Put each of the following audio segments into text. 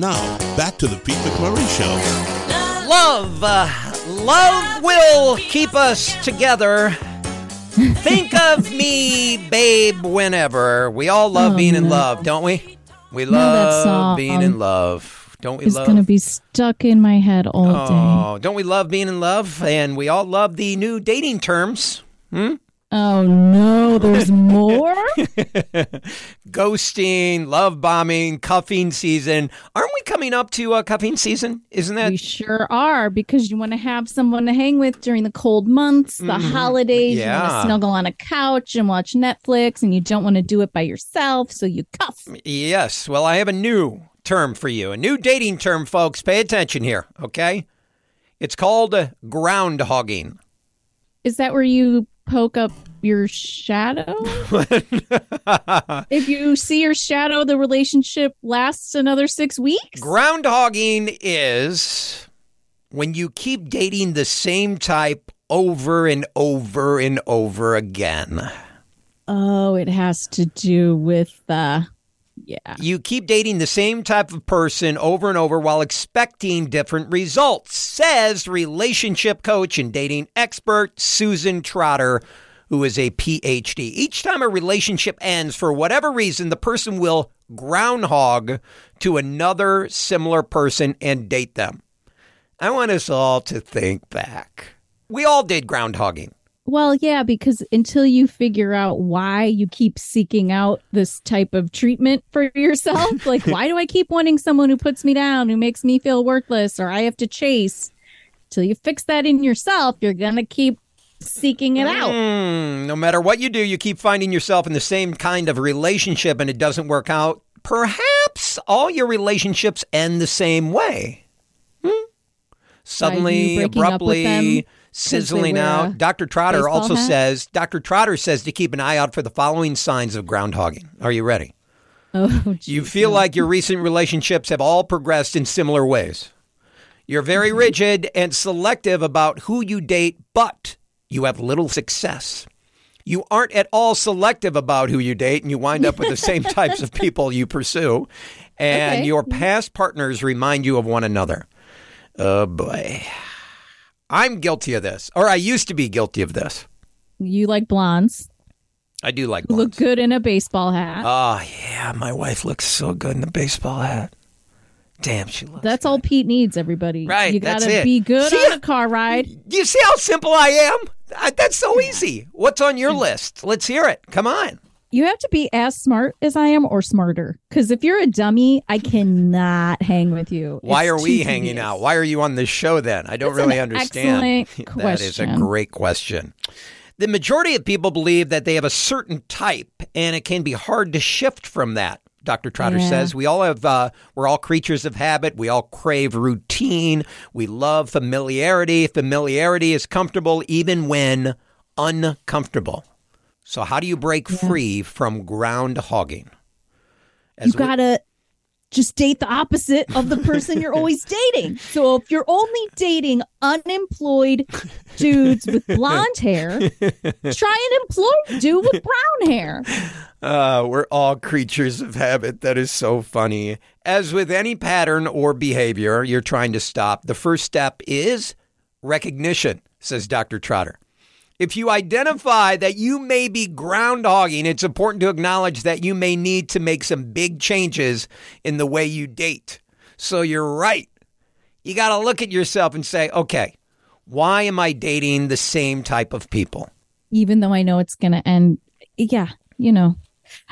Now, back to the Pete McMurray Show. Love, uh, love will keep us together. Think of me, babe, whenever. We all love Oh, being in love, don't we? We No, that love song being in love. Don't we It's love? It's gonna be stuck in my head all day. Oh, don't we love being in love? And we all love the new dating terms. Hmm? Oh no, there's more. Ghosting, love bombing, cuffing season. Aren't we coming up to uh, cuffing season? Isn't that? we sure are because you want to have someone to hang with during the cold months, the holidays. You want Mm-hmm. Yeah. to snuggle on a couch and watch Netflix, and you don't want to do it by yourself, so you cuff. Yes. Well, I have a new term for you, a new dating term, folks. Pay attention here, okay? It's called uh, ground hogging. Is that where you poke up your shadow? if you see your shadow, the relationship lasts another six weeks. Ground hogging is when you keep dating the same type over and over and over again. Oh, it has to do with uh yeah. You keep dating the same type of person over and over while expecting different results, says relationship coach and dating expert Susan Trotter, who is a PhD. Each time a relationship ends, for whatever reason, the person will groundhog to another similar person and date them. I want us all to think back. We all did groundhogging. Well, yeah, because until you figure out why you keep seeking out this type of treatment for yourself, like why do I keep wanting someone who puts me down, who makes me feel worthless, or I have to chase? Till you fix that in yourself, you're gonna keep seeking it out. Mm, no matter what you do, you keep finding yourself in the same kind of relationship and it doesn't work out. Perhaps all your relationships end the same way. Hmm? Suddenly, breaking up with them abruptly, sizzling out. Dr. Trotter also hat? says, Dr. Trotter says to keep an eye out for the following signs of groundhogging. Are you ready? Oh, You feel like your recent relationships have all progressed in similar ways. You're very mm-hmm. rigid and selective about who you date, but you have little success. You aren't at all selective about who you date, and you wind up with the same types of people you pursue. And Okay. your mm-hmm. past partners remind you of one another. Oh boy. I'm guilty of this, or I used to be guilty of this. you like blondes I do like who look good in a baseball hat. Oh, yeah, my wife looks so good in the baseball hat. Damn, she looks that's all Pete needs, everybody. Right, You gotta be good See, on a car ride. Do you see how simple I am? That's so easy. What's on your list? Let's hear it. Come on. You have to be as smart as I am or smarter. Because if you're a dummy, I cannot hang with you. Why It's are we hanging tedious. out? Why are you on this show then? I don't That's really an understand. that is a great question. The majority of people believe that they have a certain type, and it can be hard to shift from that. Dr. Trotter Yeah. says we all have, uh, we're all creatures of habit. We all crave routine. We love familiarity. Familiarity is comfortable even when uncomfortable. So, how do you break free from ground hogging? As You we- gotta just date the opposite of the person you're always dating. So if you're only dating unemployed dudes with blonde hair, try an employed dude with brown hair. Uh, we're all creatures of habit. That is so funny. As with any pattern or behavior you're trying to stop, the first step is recognition, says Dr. Trotter. If you identify that you may be groundhogging, it's important to acknowledge that you may need to make some big changes in the way you date. So you're right. You got to look at yourself and say, okay, why am I dating the same type of people? Even though I know it's gonna end. Yeah, you know.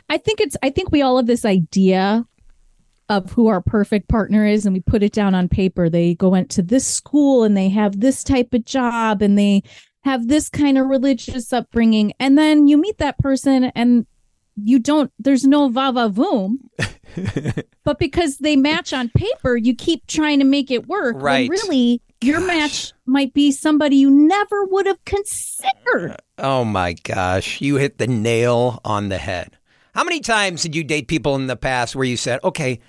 I think it's I think we all have this idea of who our perfect partner is and we put it down on paper. They go into this school and they have this type of job and they have this kind of religious upbringing. And then you meet that person and you don't, there's no va va voom. but because they match on paper, you keep trying to make it work. Right. really, your match might be somebody you never would have considered. Oh my gosh, you hit the nail on the head. How many times did you date people in the past where you said, "Okay,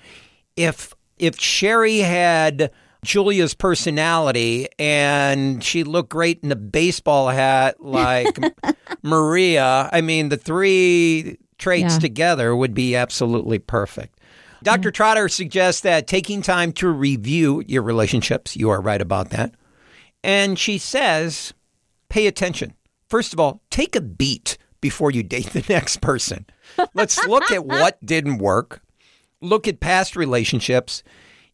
if if Sherry had Julia's personality and she looked great in a baseball hat like Maria, I mean, the three traits Yeah. together would be absolutely perfect." Dr. Trotter suggests that taking time to review your relationships, you are right about that. And she says, pay attention. First of all, take a beat before you date the next person. Let's look at what didn't work, look at past relationships.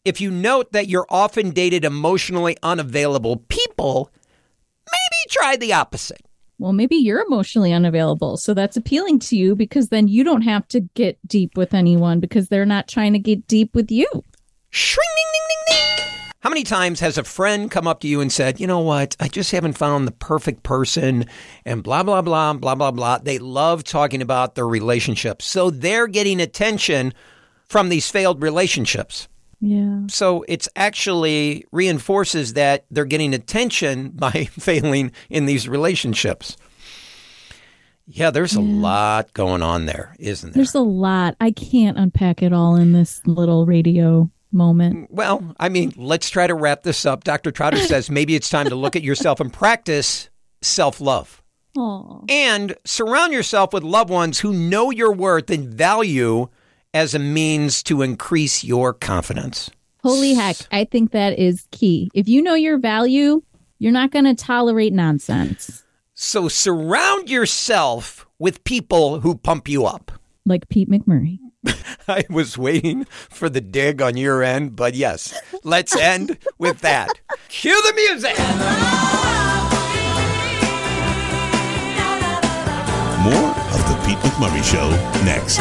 If you note that you're often dated emotionally unavailable people, maybe try the opposite. Well, maybe you're emotionally unavailable. So that's appealing to you because then you don't have to get deep with anyone because they're not trying to get deep with you. Shring, ding, ding, ding, ding. How many times has a friend come up to you and said, you know what, I just haven't found the perfect person and blah, blah, blah, blah, blah, blah. They love talking about their relationships. So they're getting attention from these failed relationships. Yeah. So it's actually reinforces that they're getting attention by failing in these relationships. Yeah, there's a lot going on there, isn't there? There's a lot. I can't unpack it all in this little radio moment. Mm, well, I mean, let's try to wrap this up. Dr. Trotter says maybe it's time to look at yourself and practice self love. And surround yourself with loved ones who know your worth and value as a means to increase your confidence. Holy heck. I think that is key. If you know your value, you're not going to tolerate nonsense So surround yourself with people who pump you up. like Pete McMurray. I was waiting for the dig on your end, but yes, let's end with that. Cue the music. More of The Pete McMurray Show next.